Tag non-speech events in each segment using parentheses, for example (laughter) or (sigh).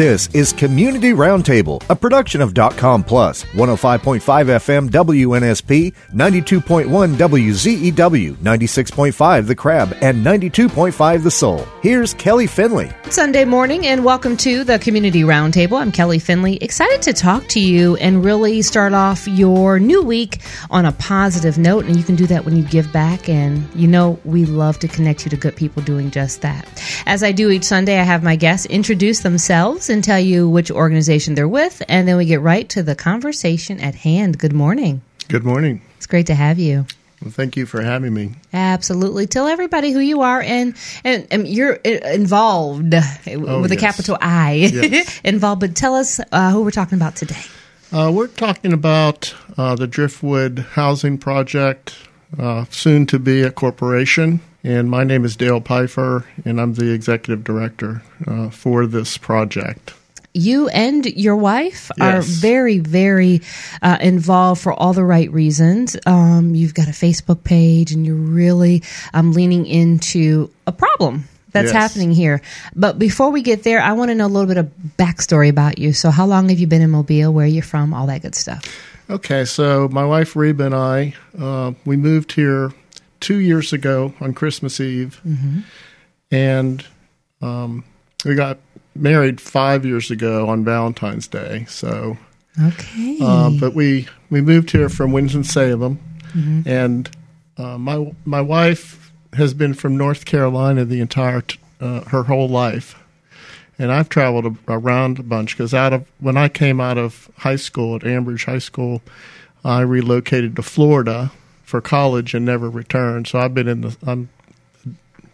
This is Community Roundtable, a production of .com Plus, 105.5 FM WNSP, 92.1 WZEW, 96.5 The Crab, and 92.5 The Soul. Here's Kelly Finley. Sunday morning, and welcome to the Community Roundtable. I'm Kelly Finley, excited to talk to you and really start off your new week on a positive note. And you can do that when you give back. And you know, we love to connect you to good people doing just that. As I do each Sunday, I have my guests introduce themselves and tell you which organization they're with, and then we get right to the conversation at hand. Good morning. Good morning. It's great to have you. Well, thank you for having me. Absolutely. Tell everybody who you are and and, and you're involved oh, with a capital I. Yes. (laughs) involved, but tell us uh, who we're talking about today. Uh, we're talking about uh, the Driftwood Housing Project, uh, soon to be a corporation. And my name is Dale Pfeiffer, and I'm the executive director uh, for this project. You and your wife yes. are very, very uh, involved for all the right reasons. Um, you've got a Facebook page, and you're really um, leaning into a problem that's yes. happening here. But before we get there, I want to know a little bit of backstory about you. So, how long have you been in Mobile? Where are you from? All that good stuff. Okay, so my wife Reba and I, uh, we moved here two years ago on Christmas Eve, mm-hmm. and um, we got married five years ago on Valentine's Day. So, okay, uh, but we we moved here from Winston Salem, mm-hmm. and uh, my my wife has been from North Carolina the entire t- uh, her whole life. And I've traveled a, around a bunch because out of when I came out of high school at Ambridge High School, I relocated to Florida for college and never returned. So I've been in the I'm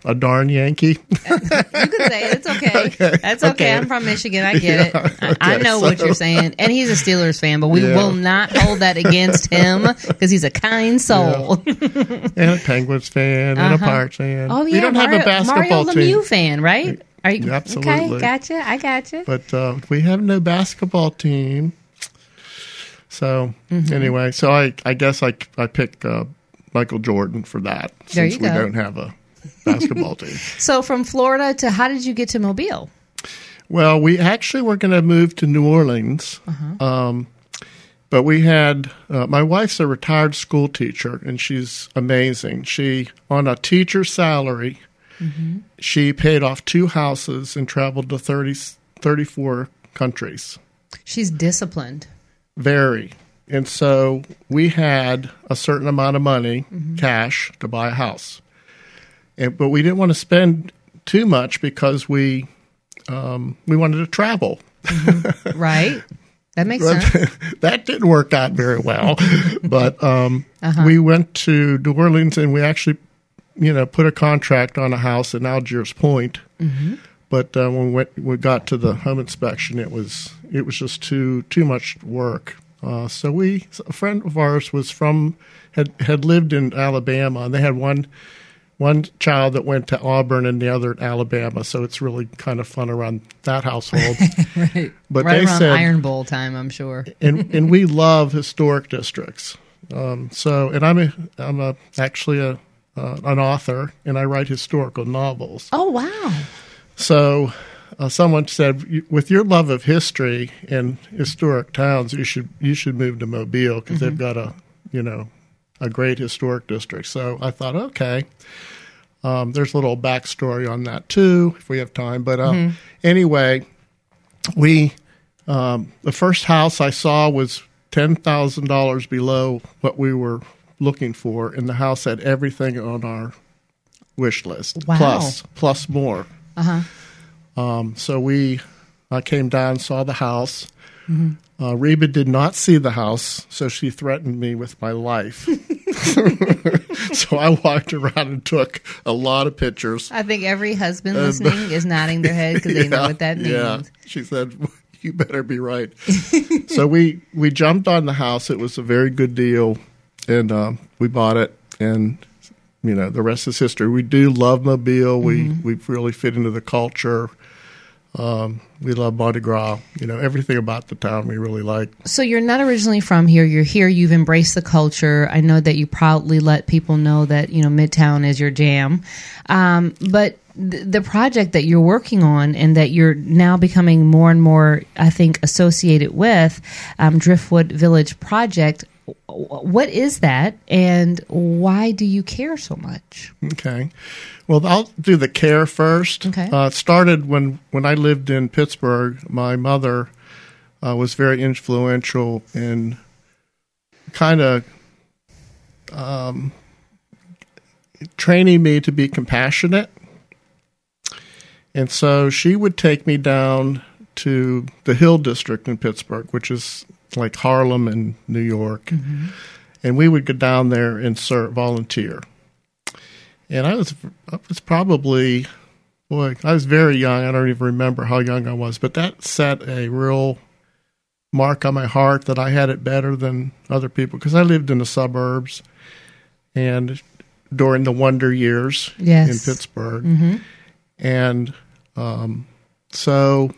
a darn Yankee. (laughs) you can say it. It's okay. (laughs) okay. That's okay. okay. I'm from Michigan. I get (laughs) yeah, it. I, I know so. what you're saying. And he's a Steelers fan, but we yeah. will not hold that against him because he's a kind soul. Yeah. and a Penguins fan uh-huh. and a uh-huh. Pirates fan. Oh, yeah. We don't Mario, have a basketball Mario team. Lemieux fan, right? Are you, Absolutely. Okay, gotcha. I gotcha. But uh, we have no basketball team. So mm-hmm. anyway, so I I guess I I pick uh, Michael Jordan for that there since we don't have a basketball (laughs) team. So from Florida to how did you get to Mobile? Well, we actually were going to move to New Orleans. Uh-huh. Um, but we had uh, my wife's a retired school teacher and she's amazing. She on a teacher salary, mm-hmm. she paid off two houses and traveled to 30, 34 countries. She's disciplined. Very. And so we had a certain amount of money, mm-hmm. cash, to buy a house. And, but we didn't want to spend too much because we um, we wanted to travel. Mm-hmm. Right. That makes sense. (laughs) that didn't work out very well. (laughs) but um, uh-huh. we went to New Orleans and we actually, you know, put a contract on a house in Algiers Point. Mm-hmm. But uh, when we, went, we got to the home inspection, it was it was just too too much work. Uh, so we a friend of ours was from had had lived in Alabama, and they had one one child that went to Auburn and the other at Alabama. So it's really kind of fun around that household. (laughs) right. But right they around said Iron Bowl time, I'm sure. and and we love historic districts. Um, so and I'm a I'm a actually a uh, an author and I write historical novels. Oh wow! So uh, someone said, with your love of history and historic towns, you should you should move to Mobile because mm-hmm. they've got a you know a great historic district. So I thought, okay. Um, there's a little backstory on that too, if we have time. But uh, mm-hmm. anyway, we um, the first house I saw was ten thousand dollars below what we were looking for, and the house had everything on our wish list, wow. plus plus more. Uh-huh. Um, so we uh, came down, saw the house. Mm-hmm. Uh, Reba did not see the house, so she threatened me with my life. (laughs) so I walked around and took a lot of pictures. I think every husband listening is nodding their head because yeah, they know what that means. Yeah. She said, "You better be right." so we we jumped on the house. It was a very good deal, and uh, we bought it. And you know, the rest is history. We do love Mobile. Mm-hmm. We we really fit into the culture. Um, we love Mardi Gras. You know, everything about the town we really like. So you're not originally from here. You're here. You've embraced the culture. I know that you proudly let people know that you know Midtown is your jam. Um, but th- the project that you're working on and that you're now becoming more and more, I think, associated with um, Driftwood Village Project. What is that, and why do you care so much? Okay. Well, I'll do the care first. Okay. Uh, it started when, when I lived in Pittsburgh. My mother uh, was very influential in kind of um, training me to be compassionate. And so she would take me down to the Hill District in Pittsburgh, which is like Harlem and New York. And we would go down there and serve, volunteer and I was I was probably boy I was very young. I don't even remember how young I was, but that set a real mark on my heart that I had it better than other people because I lived in the suburbs and during the wonder years Yes. in Pittsburgh, and um, so.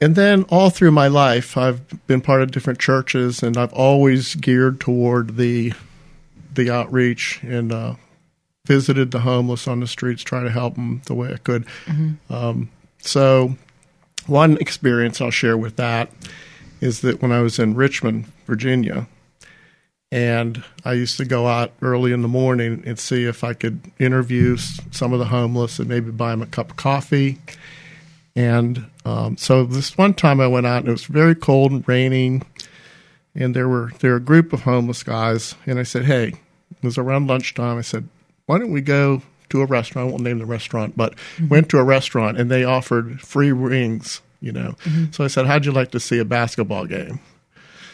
And then all through my life, I've been part of different churches, and I've always geared toward the the outreach and uh, visited the homeless on the streets, try to help them the way I could. Um, so, one experience I'll share with that is that when I was in Richmond, Virginia, and I used to go out early in the morning and see if I could interview some of the homeless and maybe buy them a cup of coffee. And um, so this one time I went out and it was very cold and raining, and there were there were a group of homeless guys, and I said, "Hey," it was around lunchtime. I said, "Why don't we go to a restaurant? I won't name the restaurant, but went to a restaurant and they offered free wings." You know, so I said, "How'd you like to see a basketball game?"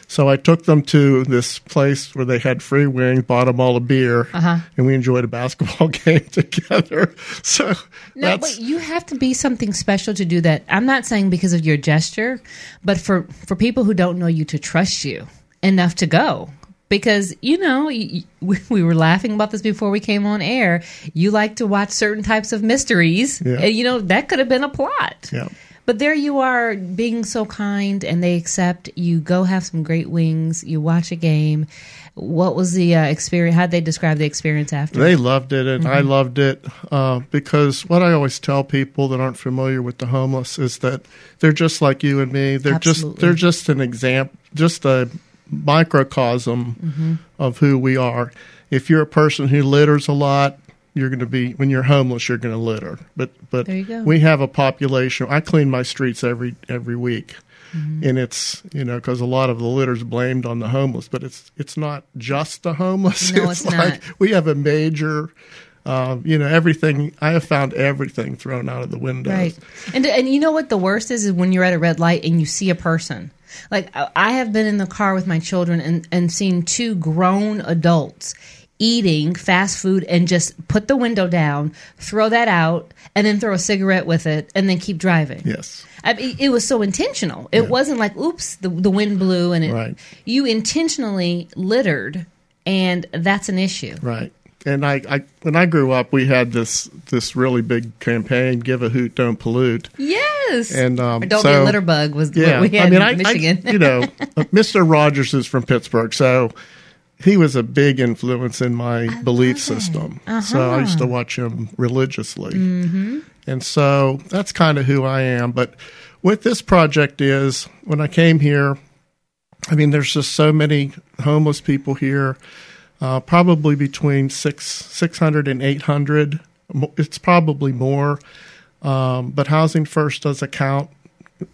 So I took them to this place where they had free wings, bought them all a beer, Uh-huh. and we enjoyed a basketball (laughs) game together. So No, but you have to be something special to do that. I'm not saying because of your gesture, but for for people who don't know you to trust you enough to go. Because you know, (laughs) we were laughing about this before we came on air. You like to watch certain types of mysteries, Yeah. and you know that could have been a plot. yeah. But there you are being so kind and they accept you go have some great wings, you watch a game. What was the uh, experience? How'd they describe the experience after? They loved it, and Mm-hmm. I loved it uh, because what I always tell people that aren't familiar with the homeless is that they're just like you and me. They're Absolutely. just they're just an example, just a microcosm Mm-hmm. of who we are. If you're a person who litters a lot, you're going to be when you're homeless. You're going to litter. But but There you go. we have a population. I clean my streets every every week. Mm-hmm. And it's you know because a lot of the litter's blamed on the homeless, but it's it's not just the homeless. No, it's like not. we have a major, um, you know, everything. I have found everything thrown out of the windows. Right. And and you know what the worst is is when you're at a red light and you see a person. Like I I have been in the car with my children and and seen two grown adults eating fast food and just put the window down, throw that out, and then throw a cigarette with it, and then keep driving. Yes. I mean, it was so intentional. It wasn't like, oops, the, the wind blew, and it, Right. you intentionally littered, and that's an issue. Right. And I, I, when I grew up, we had this this really big campaign: "Give a hoot, don't pollute." Yes. And, um, don't be a litter bug was Yeah, what we had I mean, in I, Michigan. I, you know, (laughs) uh, Mr. Rogers is from Pittsburgh, so he was a big influence in my belief system. So I used to watch him religiously, mm-hmm. and so that's kind of who I am. But what this project is, when I came here, I mean, there's just so many homeless people here. Uh, probably between six six hundred and eight hundred. Mo- It's probably more. Um, but Housing First does a count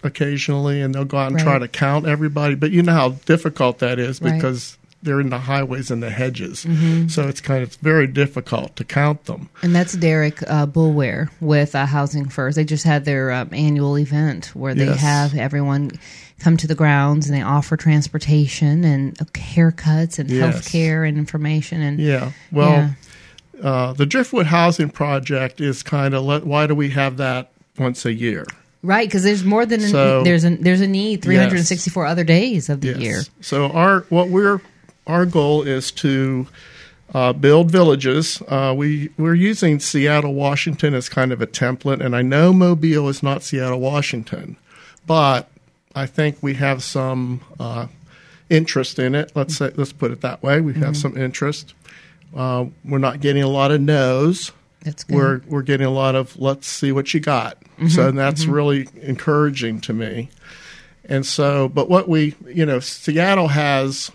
occasionally, and they'll go out and try to count everybody. But you know how difficult that is Right. because they're in the highways and the hedges, Mm-hmm. so it's kind of it's very difficult to count them. And that's Derek uh, Bulware with uh, Housing First. They just had their um, annual event where they Yes. have everyone come to the grounds and they offer transportation and uh, haircuts and Yes. health care and information. And Yeah. Well, Yeah. Uh, the Driftwood Housing Project is kind of why do we have that once a year? right, because there's more than So- a, there's a there's a need. 364 other days of the Yes. year. So our what we're our goal is to uh, build villages. Uh, we we're using Seattle, Washington as kind of a template, and I know Mobile is not Seattle, Washington, but I think we have some uh, interest in it. Let's say let's put it that way. We have some interest. Uh, we're not getting a lot of no's. That's good. We're we're getting a lot of let's see what you got. So that's really encouraging to me. And so, but what we you know, Seattle has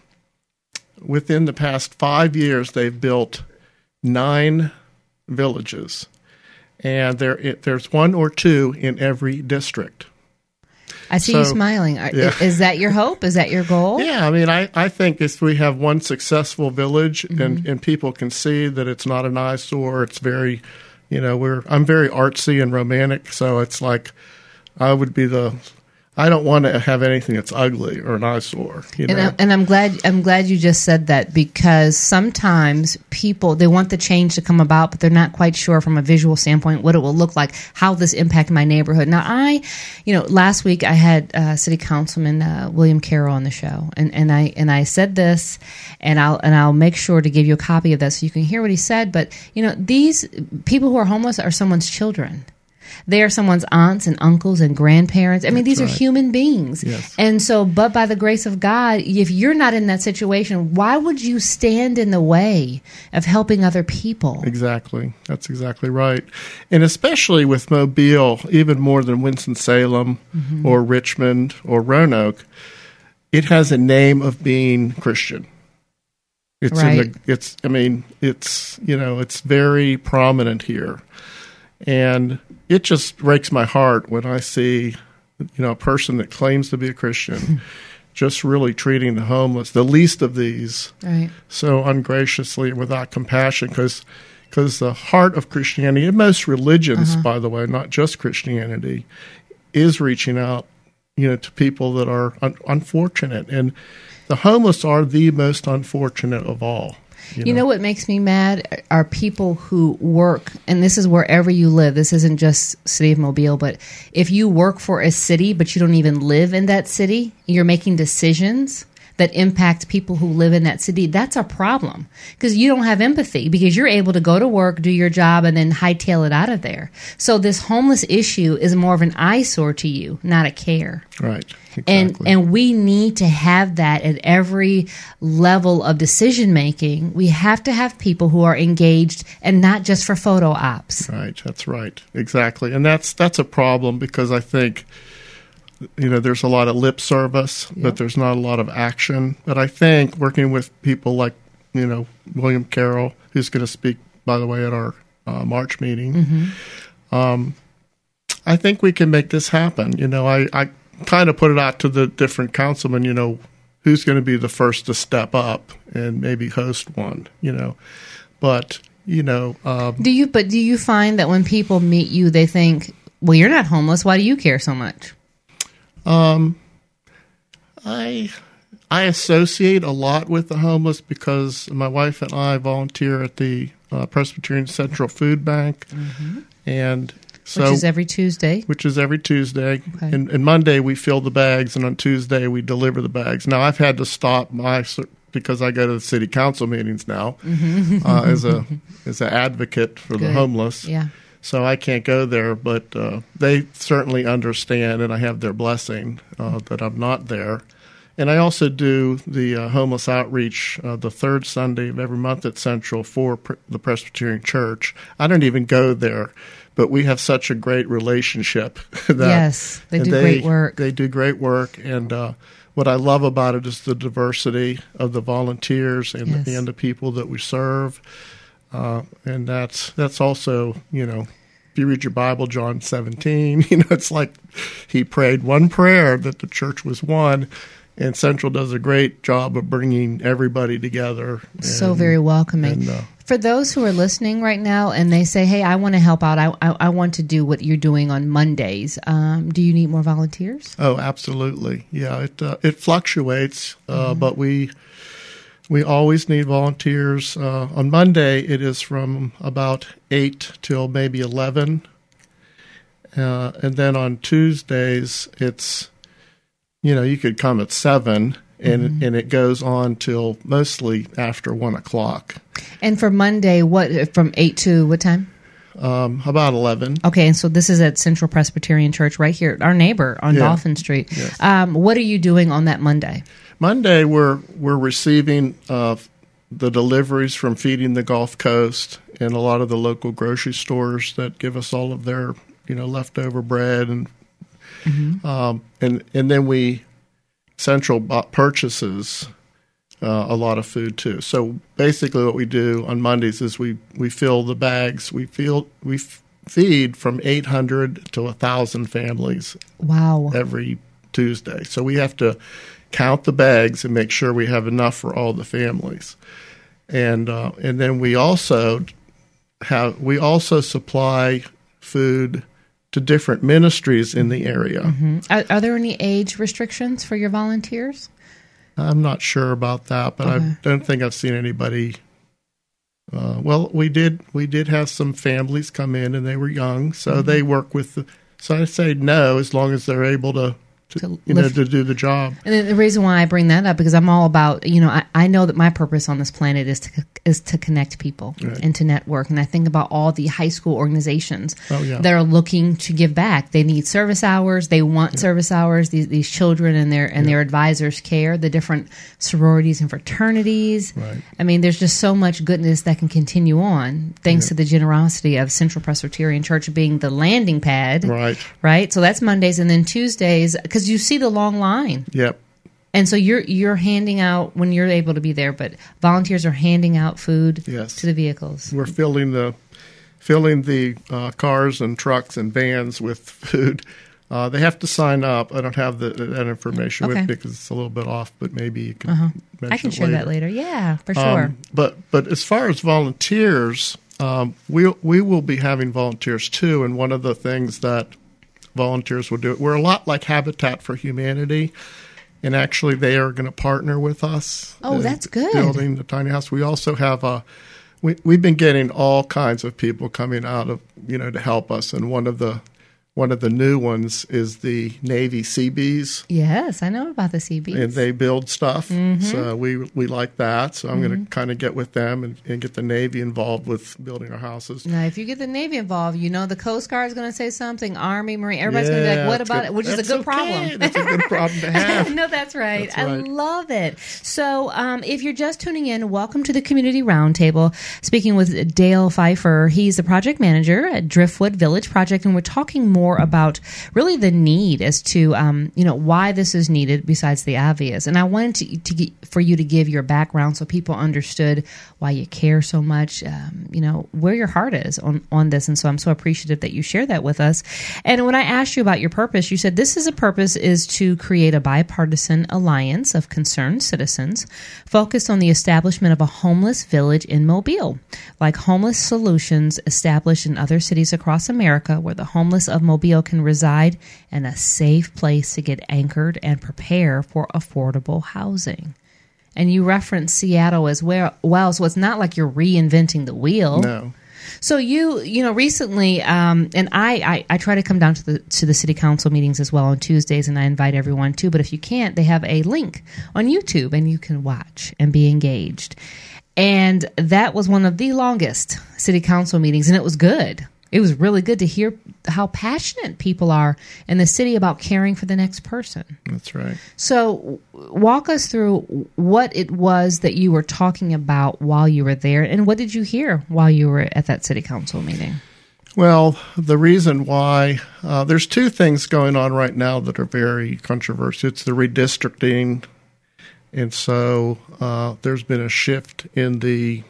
within the past five years they've built nine villages, and there it, there's one or two in every district. I see you smiling. Are, yeah. Is that your hope? Is that your goal? (laughs) Yeah, I mean, I, I think if we have one successful village Mm-hmm. and, and people can see that it's not an eyesore, it's very, you know, we're I'm very artsy and romantic, so it's like I would be the I don't want to have anything that's ugly or an eyesore. You And, know, I, and I'm glad I'm glad you just said that because sometimes people they want the change to come about, but they're not quite sure from a visual standpoint what it will look like, how this impact my neighborhood. Now, I, you know, last week I had uh, City Councilman uh, William Carroll on the show, and, and I and I said this, and I'll and I'll make sure to give you a copy of this so you can hear what he said. But you know, these people who are homeless are someone's children. They are someone's aunts and uncles and grandparents. I mean, these are human beings. Yes. And so, but by the grace of God, if you're not in that situation, why would you stand in the way of helping other people? Exactly. That's exactly right. And especially with Mobile, even more than Winston-Salem Mm-hmm. or Richmond or Roanoke, it has a name of being Christian. It's in the it's I mean, it's you know, it's very prominent here. And it just breaks my heart when I see you know, a person that claims to be a Christian (laughs) just really treating the homeless, the least of these, Right. so ungraciously and without compassion because the heart of Christianity and most religions, uh-huh. by the way, not just Christianity, is reaching out, you know, to people that are un- unfortunate, and the homeless are the most unfortunate of all. You know what makes me mad are people who work, and this is wherever you live. This isn't just City of Mobile, but if you work for a city but you don't even live in that city, you're making decisions that impact people who live in that city. That's a problem because you don't have empathy because you're able to go to work, do your job, and then hightail it out of there. So this homeless issue is more of an eyesore to you, not a care right? Exactly. and and we need to have that at every level of decision making we have to have people who are engaged and not just for photo ops Right, that's right. Exactly. And that's that's a problem because I think you know there's a lot of lip service, but there's not a lot of action. But I think working with people like, you know, William Carroll, who's going to speak by the way at our uh, March meeting, um, I think we can make this happen. You know, I, I kind of put it out to the different councilmen, you know, who's going to be the first to step up and maybe host one, you know. But, you know, um, do you but do you find that when people meet you they think well you're not homeless why do you care so much I I associate a lot with the homeless because my wife and I volunteer at the uh, Presbyterian Central Food Bank, and so which is every tuesday which is every Tuesday. Okay. And, and Monday we fill the bags, and on Tuesday we deliver the bags. Now I've had to stop my because I go to the city council meetings now uh, as a (laughs) as an advocate for the homeless. yeah So I can't go there, but uh, they certainly understand, and I have their blessing uh, that I'm not there. And I also do the uh, homeless outreach uh, the third Sunday of every month at Central for Pre- the Presbyterian Church. I don't even go there, but we have such a great relationship. (laughs) that, Yes, they do great work. They do great work, and uh, what I love about it is the diversity of the volunteers and, Yes. and the people that we serve uh, and that's that's also you know if you read your bible john 17 (laughs) you know it's like he prayed one prayer that the church was one and central does a great job of bringing everybody together so very welcoming. and, uh, for those who are listening right now and they say hey i want to help out. I, I, I want to do what you're doing on mondays um, do you need more volunteers? Oh absolutely. Yeah it uh, it fluctuates uh, but we we always need volunteers uh, on monday it is from about 8 till maybe 11 uh, and then on tuesdays it's you know, you could come at seven and and it goes on till mostly after one o'clock, And for Monday, what from eight to what time? Um, about eleven. Okay, and so this is at Central Presbyterian Church right here, our neighbor on Yeah. Dolphin Street. Yes. Um, what are you doing on that Monday? Monday, we're we're receiving uh, the deliveries from feeding the Gulf Coast and a lot of the local grocery stores that give us all of their you know leftover bread and um, and and then we central purchases uh, a lot of food too. So basically, what we do on Mondays is we we fill the bags. We feel we f- feed from 800 to 1,000 families Wow. every Tuesday. So we have to count the bags and make sure we have enough for all the families. And uh, and then we also have we also supply food to different ministries in the area. Are, are there any age restrictions for your volunteers? I'm not sure about that, but Okay. I don't think I've seen anybody. Uh, well, we did we did have some families come in and they were young, so Mm-hmm. they work with. The, so I say no as long as they're able to, to, To you know to do the job. And the reason why I bring that up because I'm all about you know I, I know that my purpose on this planet is to is to connect people Right. and to network and I think about all the high school organizations Oh, yeah. that are looking to give back. They need service hours. They want service hours. These these children and their and their advisors care. The different sororities and fraternities. Right. I mean, there's just so much goodness that can continue on thanks to the generosity of Central Presbyterian Church being the landing pad. Right. Right. So that's Mondays and then Tuesdays because you see the long line. Yep. And so you're you're handing out when you're able to be there, but volunteers are handing out food Yes. to the vehicles. We're filling the filling the uh, cars and trucks and vans with food. Uh, they have to sign up. I don't have the, that information Okay. with because it's a little bit off, but maybe you can. Uh-huh. mention I can share that later. Yeah, for sure. Um, but but as far as volunteers, um, we we will be having volunteers too. And one of the things that volunteers will do, it. we're a lot like Habitat for Humanity, and actually they are going to partner with us. Oh, that's good. Building the tiny house. We also have a. We, we've been getting all kinds of people coming out of you know to help us, and one of the one of the new ones is the Navy Seabees yes, I know about the Seabee. and they build stuff. Mm-hmm. So we we like that. So I'm going to kind of get with them and, and get the Navy involved with building our houses. now, if you get the Navy involved, you know the Coast Guard is going to say something. Army, Marine, everybody's going to be like, "What about good. it?" Which is a good okay. problem. That's a good problem to (laughs) have. no, that's right. That's I love it. So, um, if you're just tuning in, welcome to the Community Roundtable. Speaking with Dale Pfeiffer, he's the project manager at Driftwood Village Project, and we're talking more about really the need as to um, you know why this is needed besides the obvious. And I wanted to, to get, for you to give your background so people understood why you care so much. Um, you know where your heart is on on this, and so I'm so appreciative that you share that with us. And when I asked you about your purpose, you said this is a purpose is to create a bipartisan alliance of concerned citizens focused on the establishment of a homeless village in Mobile, like homeless solutions established in other cities across America, where the homeless of Mobile can reside in a safe place to get anchored and prepare for affordable housing. And you reference Seattle as well, well, so it's not like you're reinventing the wheel. No. So you, you know, recently, um, and I, I, I try to come down to the to the city council meetings as well on Tuesdays, and I invite everyone too. But if you can't, they have a link on YouTube, and you can watch and be engaged. And that was one of the longest city council meetings, and it was good. It was really good to hear how passionate people are in the city about caring for the next person. That's right. So, walk us through what it was that you were talking about while you were there, and what did you hear while you were at that city council meeting? Well, the reason why uh, there's two things going on right now that are very controversial. It's the redistricting, and so uh, there's been a shift in the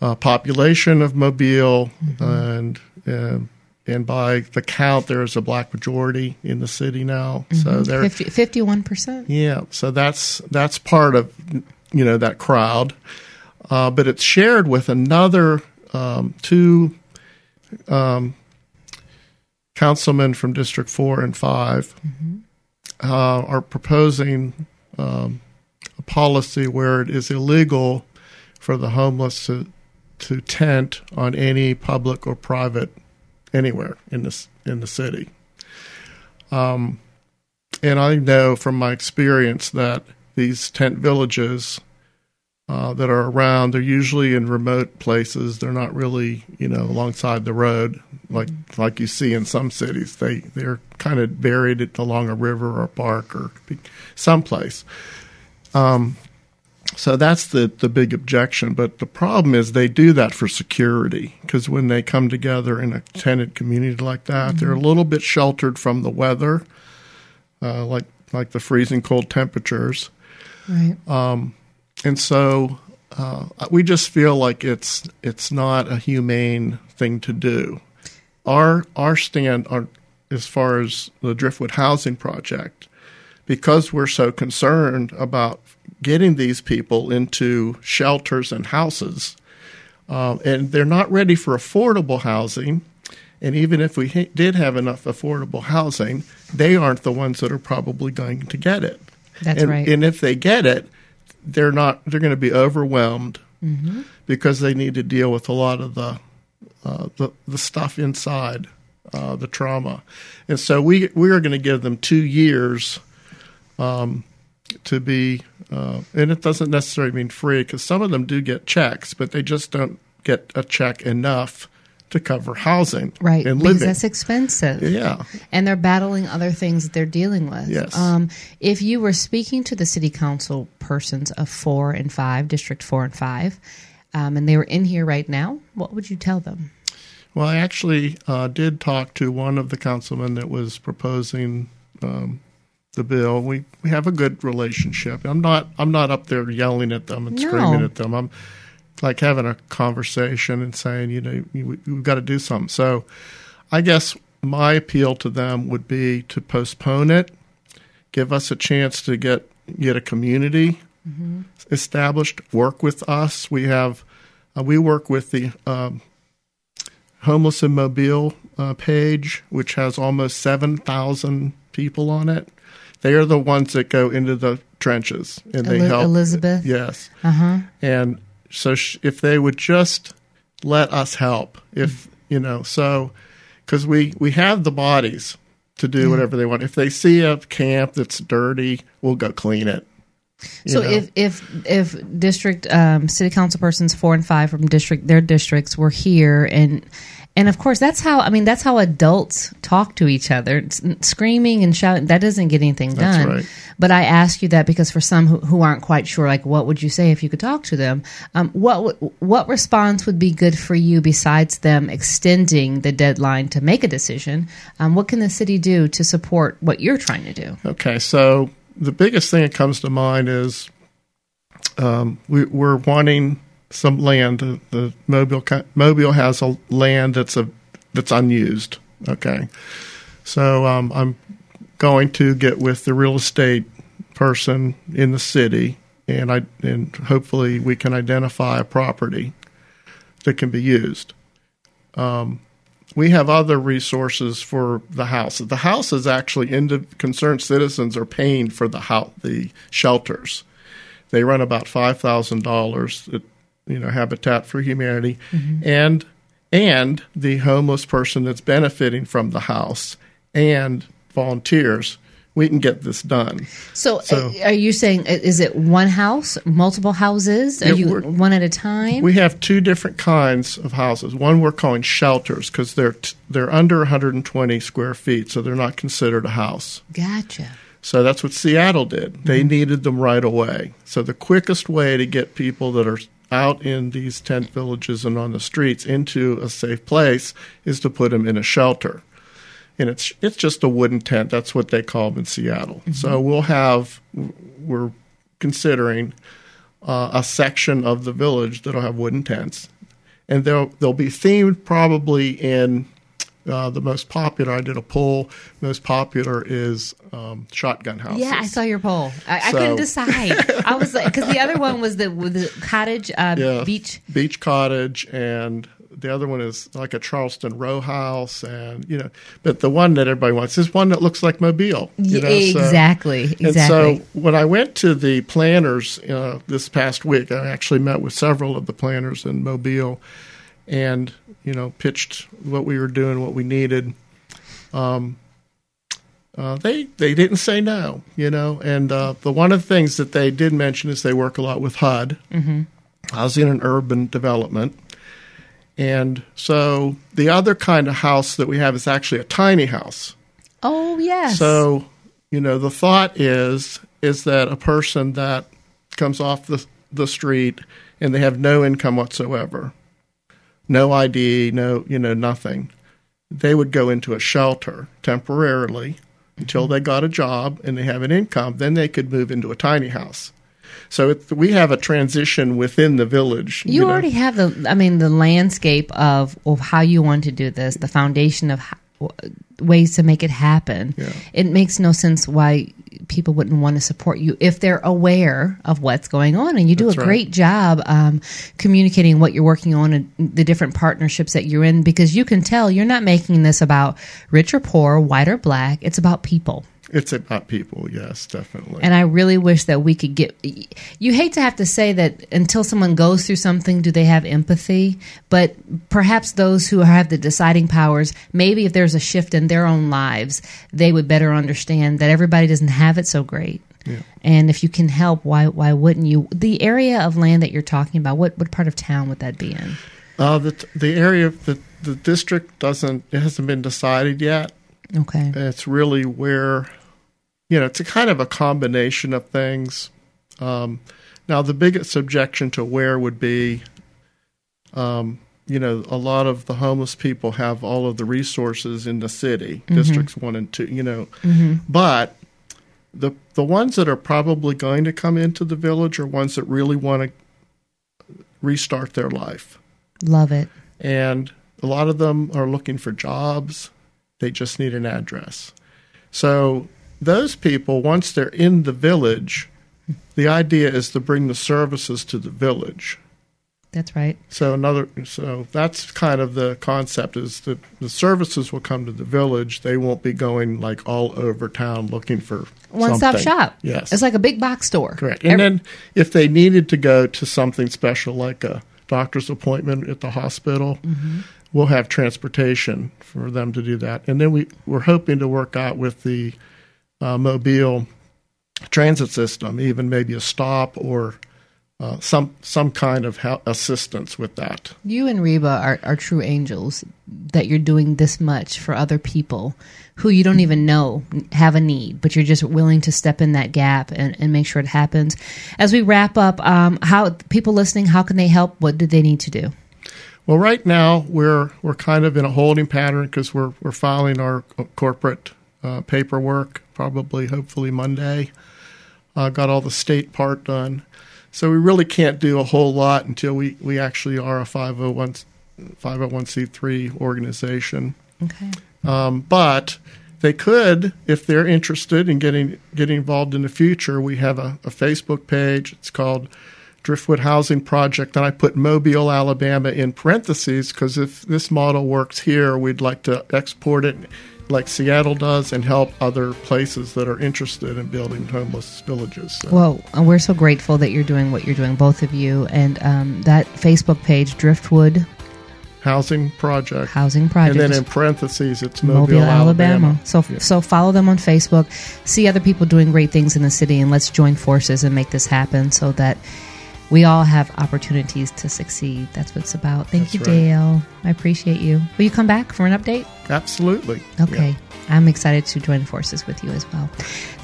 uh, population of Mobile, and uh, and by the count, there is a black majority in the city now. So there, 50, 51%. yeah, so that's that's part of you know that crowd, uh, but it's shared with another um, two um, councilmen from District Four and 5 uh, are proposing um, a policy where it is illegal for the homeless to to tent on any public or private anywhere in this in the city. Um, and I know from my experience that these tent villages uh, that are around. They're usually in remote places. They're not really, you know, alongside the road like like you see in some cities. They they're kind of buried along a river or a park or someplace. Um, so that's the the big objection. But the problem is they do that for security because when they come together in a tented community like that, mm-hmm. they're a little bit sheltered from the weather, uh, like like the freezing cold temperatures. Right. Um, and so uh, we just feel like it's it's not a humane thing to do. Our our stand on as far as the Driftwood Housing Project, because we're so concerned about getting these people into shelters and houses, uh, and they're not ready for affordable housing. And even if we ha- did have enough affordable housing, they aren't the ones that are probably going to get it. That's and, right. And if they get it, they're not they're going to be overwhelmed mm-hmm. because they need to deal with a lot of the uh, the the stuff inside uh, the trauma, and so we we are going to give them two years um, to be, uh, and it doesn't necessarily mean free because some of them do get checks, but they just don't get a check enough to cover housing right and because that's expensive. Yeah. And they're battling other things that they're dealing with. Yes. Um, if you were speaking to the city council persons of four and five district four and five um, and they were in here right now what would you tell them? Well i actually uh, did talk to one of the councilmen that was proposing um, the bill we we have a good relationship i'm not i'm not up there yelling at them and No. screaming at them i'm like having a conversation and saying, you know, you, we've got to do something. So I guess my appeal to them would be to postpone it, give us a chance to get get a community established, work with us. We have uh, we work with the um, homeless in Mobile uh, page, which has almost seven thousand people on it. They are the ones that go into the trenches and they Eli- help. Elizabeth? yes, uh-huh and so sh- if they would just let us help if you know so because we we have the bodies to do whatever they want if they see a camp that's dirty we'll go clean it So know? if if if district um, city council persons four and five from district their districts were here and and of course that's how I mean that's how adults talk to each other It's- screaming and shouting that doesn't get anything That's done. right. But I ask you that because for some who, who aren't quite sure, like what would you say if you could talk to them? Um, what what response would be good for you besides them extending the deadline to make a decision? Um, what can the city do to support what you're trying to do? Okay, so the biggest thing that comes to mind is um, we, we're wanting some land. The, the Mobile Mobile has a land that's a that's unused. Okay, so um, I'm going to get with the real estate person in the city, and I and hopefully we can identify a property that can be used we have other resources for the house. The house is actually into concerned citizens are paying for the house, the shelters. They run about five thousand dollars. You know, Habitat for Humanity, and and the homeless person that's benefiting from the house and volunteers. We can get this done. So, So- uh, are you saying uh, is it one house, multiple houses? Are you one at a time? We have two different kinds of houses. One we're calling shelters because they're t- they're under 120 square feet, so they're not considered a house. gotcha. So that's what Seattle did. They needed them right away. So the quickest way to get people that are out in these tent villages and on the streets into a safe place is to put them in a shelter. And it's it's just a wooden tent. That's what they call them in Seattle. So we'll have we're considering uh, a section of the village that'll have wooden tents, and they'll they'll be themed probably in uh, the most popular. I did a poll. Most popular is um, shotgun houses. Yeah, I saw your poll. I, I couldn't decide. I was like, because the other one was the with the cottage uh, Yeah. beach. beach cottage, and the other one is like a Charleston row house, and you know. But the one that everybody wants is one that looks like Mobile. You know, so- exactly, exactly. And so when I went to the planners uh, this past week, I actually met with several of the planners in Mobile, and you know pitched what we were doing, what we needed. Um, uh, they they didn't say no, you know. And uh, the one of the things that they did mention is they work a lot with HUD, mm-hmm. housing and urban development. And so the other kind of house that we have is actually a tiny house. Oh yes. So you know the thought is is that a person that comes off the the street and they have no income whatsoever, no ID, no you know nothing, they would go into a shelter temporarily until they got a job and they have an income. Then they could move into a tiny house. So it, we have a transition within the village. You, know. already have the, I mean, the landscape of, of how you want to do this, the foundation of how, ways to make it happen. Yeah. It makes no sense why people wouldn't want to support you if they're aware of what's going on. And you do That's a great right. job um, communicating what you're working on and the different partnerships that you're in because you can tell you're not making this about rich or poor, white or black. It's about people. It's about people, yes, definitely. And I really wish that we could get. You hate to have to say that until someone goes through something, do they have empathy? But perhaps those who have the deciding powers, maybe if there's a shift in their own lives, they would better understand that everybody doesn't have it so great. Yeah. And if you can help, why why wouldn't you? The area of land that you're talking about, what what part of town would that be in? Uh, the the area the the district doesn't it hasn't been decided yet. Okay. It's really where you know, it's a kind of a combination of things. Um, now, the biggest objection to where would be, um, you know, a lot of the homeless people have all of the resources in the city, mm-hmm. districts one and two, you know, mm-hmm. but the the ones that are probably going to come into the village are ones that really want to restart their life. Love it. And a lot of them are looking for jobs. They just need an address. So those people, once they're in the village, the idea is to bring the services to the village. That's right. So another, so that's kind of the concept is that the services will come to the village. They won't be going like all over town looking for one stop shop. Yes, it's like a big box store. Correct. And Every- then if they needed to go to something special like a doctor's appointment at the hospital, mm-hmm. we'll have transportation for them to do that. And then we we're hoping to work out with the uh, mobile transit system, even maybe a stop or uh, some some kind of help, assistance with that. You and Reba are, are true angels that you're doing this much for other people who you don't even know have a need, but you're just willing to step in that gap and, and make sure it happens. As we wrap up, um, how people listening, how can they help? What do they need to do? Well, right now we're we're kind of in a holding pattern because we're we're filing our corporate uh, paperwork probably, hopefully Monday. Uh, got all the state part done. So we really can't do a whole lot until we, we actually are a 501, 501c3 organization. Okay. Um, but they could, if they're interested in getting getting involved in the future, we have a, a Facebook page. It's called Driftwood Housing Project, and I put Mobile, Alabama in parentheses because if this model works here, we'd like to export it like Seattle does and help other places that are interested in building homeless villages. So. Well, we're so grateful that you're doing what you're doing, both of you. And um, that Facebook page, Driftwood Housing Project. Housing Project. And then in parentheses, it's Mobile, Mobile Alabama. Alabama. So, yeah. so follow them on Facebook, see other people doing great things in the city, and let's join forces and make this happen so that we all have opportunities to succeed. That's what it's about. Thank That's you, right. Dale. I appreciate you. Will you come back for an update? Absolutely. Okay. Yeah. I'm excited to join forces with you as well.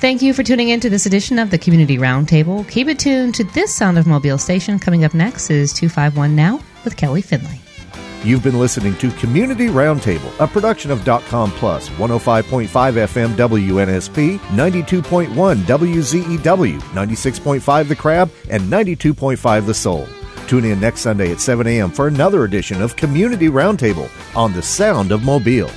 Thank you for tuning in to this edition of the Community Roundtable. Keep it tuned to this Sound of Mobile station. Coming up next is 251 Now with Kelly Finley. You've been listening to Community Roundtable, a production of Com Plus, 105.5 FM WNSP, 92.1 WZEW, 96.5 The Crab, and 92.5 The Soul. Tune in next Sunday at 7 a.m. for another edition of Community Roundtable on the Sound of Mobile.